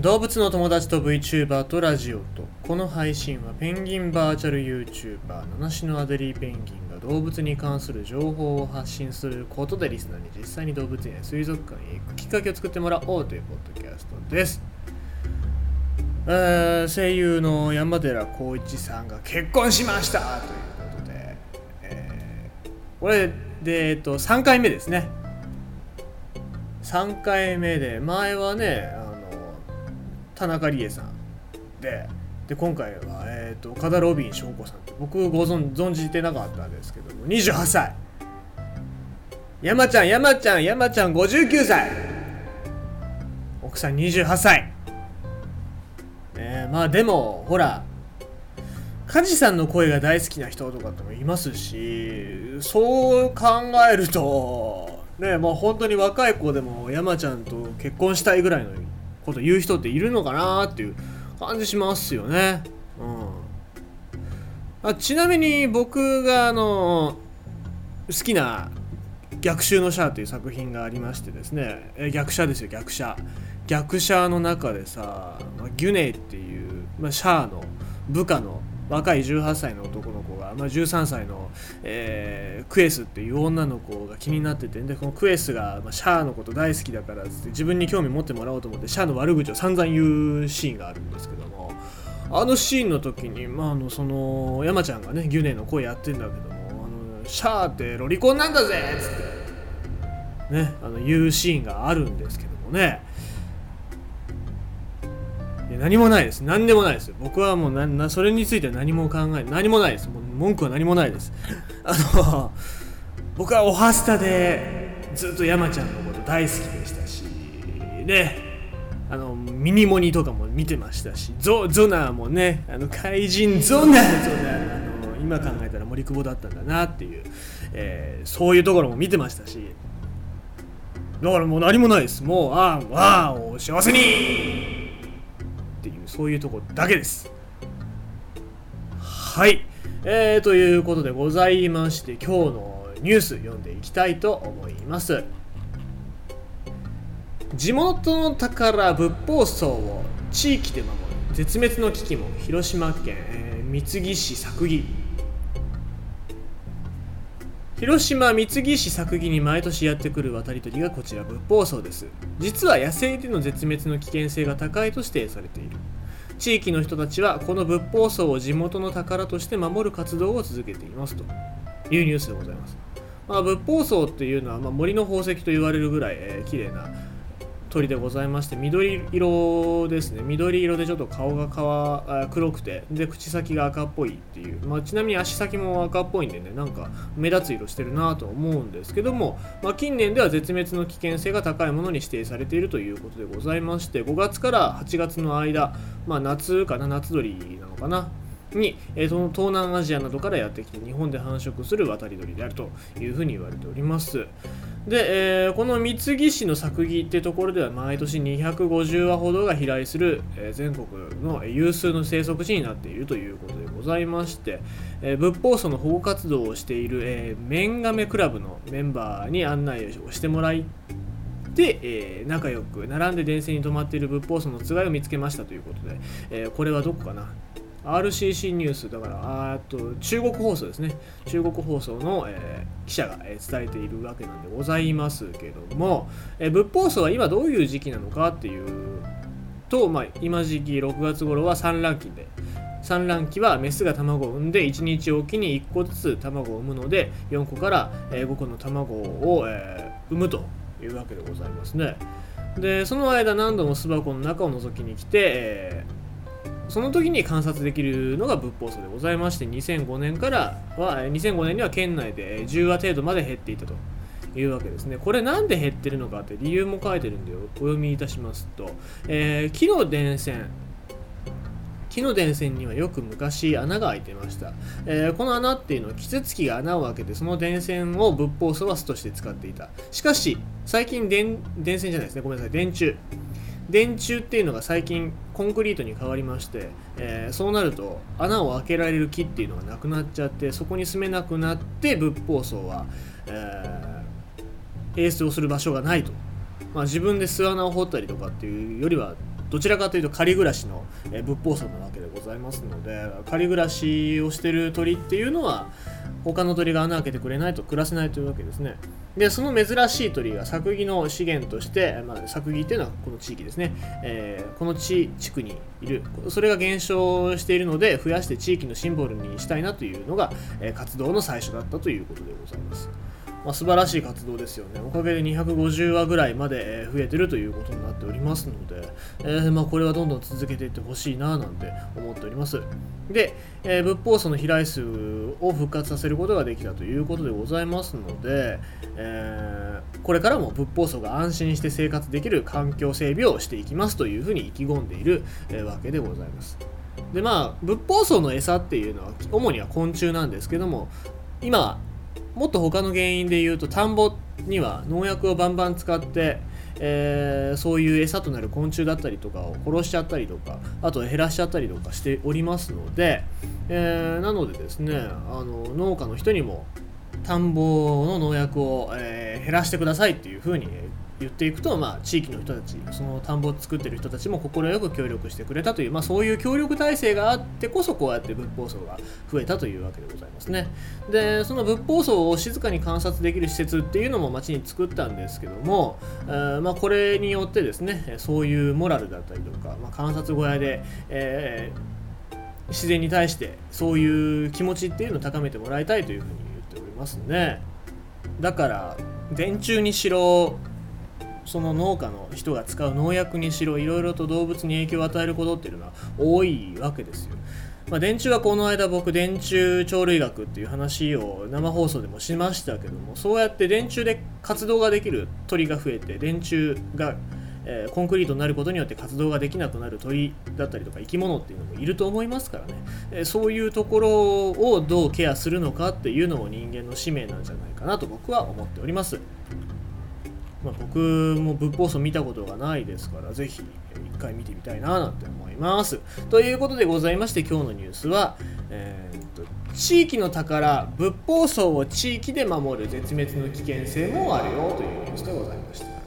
動物の友達と VTuber とラジオとこの配信はペンギンバーチャル YouTuber 七種のアデリーペンギンが動物に関する情報を発信することでリスナーに実際に動物園や水族館へ行くきっかけを作ってもらおうというポッドキャストです、えー声優の山寺宏一さんが結婚しましたということで、えーこれで、えっと、3回目ですね。3回目で前はね田中理恵さんでで今回は、えー、と岡田ロビン翔子さん。って僕ご存存じてなかったんですけども28歳。山ちゃん山ちゃん山ちゃん59歳。奥さん28歳。えーまあでもほら梶さんの声が大好きな人とかってもいますしそう考えるとねもう本当に若い子でも山ちゃんと結婚したいぐらいのこと言う人っているのかなっていう感じしますよね。うん、あちなみに僕があの好きな「逆襲のシャア」という作品がありましてですね。え逆者ですよ逆者逆者の中でさまギュネイっていう、まあ、シャアの部下の若い18歳の男の子が、まあ、13歳の、えークエスっていう女の子が気になっててでこのクエスが、まあ、シャアのこと大好きだからって自分に興味持ってもらおうと思ってシャアの悪口を散々言うシーンがあるんですけどもあのシーンの時に、まあ、あのその山ちゃんがねギュネの声やってんだけどもあのシャアってロリコンなんだぜっつってねあの言うシーンがあるんですけどもね。何もないです。何でもないです。僕はもうななそれについては何も考え何もないです。もう文句は何もないです。あの僕はオハスタでずっと山ちゃんのこと大好きでしたしであのミニモニとかも見てましたしゾゾナもねあの怪人ゾナゾナあの今考えたら森久保だったんだなっていう、えーそういうところも見てましたし。だからもう何もないです。もうああわあお幸せにそういうとこだけです。はい。えー、ということでございまして今日のニュース読んでいきたいと思います。地元の宝仏法荘を地域で守る絶滅の危機も広島県、えー三木市作木広島三木市作木に毎年やってくる渡り鳥がこちら仏法荘です。実は野生での絶滅の危険性が高いと指定されている。地域の人たちはこの仏法荘を地元の宝として守る活動を続けていますと。いうニュースでございます、まあ、仏法荘っていうのは、ま、森の宝石と言われるぐらい、えー綺麗な鳥でございまして緑色ですね。緑色でちょっと顔が黒くてで口先が赤っぽいっていう、まあ、ちなみに足先も赤っぽいんでねなんか目立つ色してるなと思うんですけども、まあ、近年では絶滅の危険性が高いものに指定されているということでございまして5月から8月の間、まあ、夏かな夏鳥なのかな？に、えーその東南アジアなどからやってきて日本で繁殖する渡り鳥であるというふうに言われております。で、えーこの三木市の作木ってところでは毎年250羽ほどが飛来する、えー全国の有数の生息地になっているということでございまして、えー仏法荘の保護活動をしている、えー、メンガメクラブのメンバーに案内をしてもらいで、えー仲良く並んで電線に止まっている仏法荘のつがいを見つけましたということで、えーこれはどこかな？RCC ニュース。だからあっと中国放送ですね。中国放送の、えー記者が、えー伝えているわけなんでございますけども、えー仏法荘は今どういう時期なのかっていうと、まあ、今時期6月頃は産卵期で産卵期はメスが卵を産んで1日おきに1個ずつ卵を産むので4個から5個の卵を、えー産むと。いうわけでございますね。でその間何度も巣箱の中を覗きに来て、えーその時に観察できるのが仏法僧でございまして2005年からは2005年には県内で10羽程度まで減っていたというわけですね。これなんで減ってるのかって理由も書いてるんでお読みいたしますと、えー木の電線木の電線にはよく昔穴が開いてました、えーこの穴っていうのはキツツキが穴を開けてその電線を仏法荘は巣として使っていた。しかし最近電電線じゃないですね。ごめんなさい。電柱。電柱っていうのが最近コンクリートに変わりまして、えーそうなると穴を開けられる木っていうのがなくなっちゃってそこに住めなくなって仏法荘は、えー、エースをする場所がないと、まあ、自分で巣穴を掘ったりとかっていうよりはどちらかというと仮暮らしの、え仏法層なわけでございますので仮暮らしをしてる鳥っていうのは他の鳥が穴開けてくれないと暮らせないというわけですね。でその珍しい鳥がサクギの資源として、まあ、サクギっていうのはこの地域ですね、えー、この地地区にいる。それが減少しているので増やして地域のシンボルにしたいなというのが、えー、活動の最初だったということでございます。まあ、素晴らしい活動ですよね。おかげで250話ぐらいまで増えてるということになっておりますので、えー、まあ、これはどんどん続けていってほしいななんて思っております。で、えー、仏法層の飛来数を復活させることができたということでございますので、えー、これからも仏法層が安心して生活できる環境整備をしていきますというふうに意気込んでいる、えわけでございます。でまあ仏法層の餌っていうのは主には昆虫なんですけども今もっと他の原因で言うと田んぼには農薬をバンバン使って、えー、そういう餌となる昆虫だったりとかを殺しちゃったりとかあと減らしちゃったりとかしておりますので、えー、なのでですねあの農家の人にも田んぼの農薬を、えー、減らしてくださいっていうふうに言っていくと、まあ、地域の人たちその田んぼを作ってる人たちも快く協力してくれたという、まあ、そういう協力体制があってこそこうやって仏法層が増えたというわけでございますね。でその仏法層を静かに観察できる施設っていうのも町に作ったんですけども、えー、まあ、これによってですねそういうモラルだったりとか、まあ、観察小屋で、えー、自然に対してそういう気持ちっていうのを高めてもらいたいというふうに言っておりますね。だから電柱にしろその農家の人が使う農薬にしろいろいろと動物に影響を与えることっていうのは多いわけですよ。まあ、電柱はこの間僕電柱鳥類学っていう話を生放送でもしましたけどもそうやって電柱で活動ができる鳥が増えて電柱が、えー、コンクリートになることによって活動ができなくなる鳥だったりとか生き物っていうのもいると思いますからね、えー、そういうところをどうケアするのかっていうのも人間の使命なんじゃないかなと僕は思っております。まあ、僕も仏法僧見たことがないですから、ぜひ一回見てみたいななんて思います。ということでございまして、今日のニュースは、えー、っと地域の宝、仏法僧を地域で守る絶滅の危険性もあるよというニュースでございました。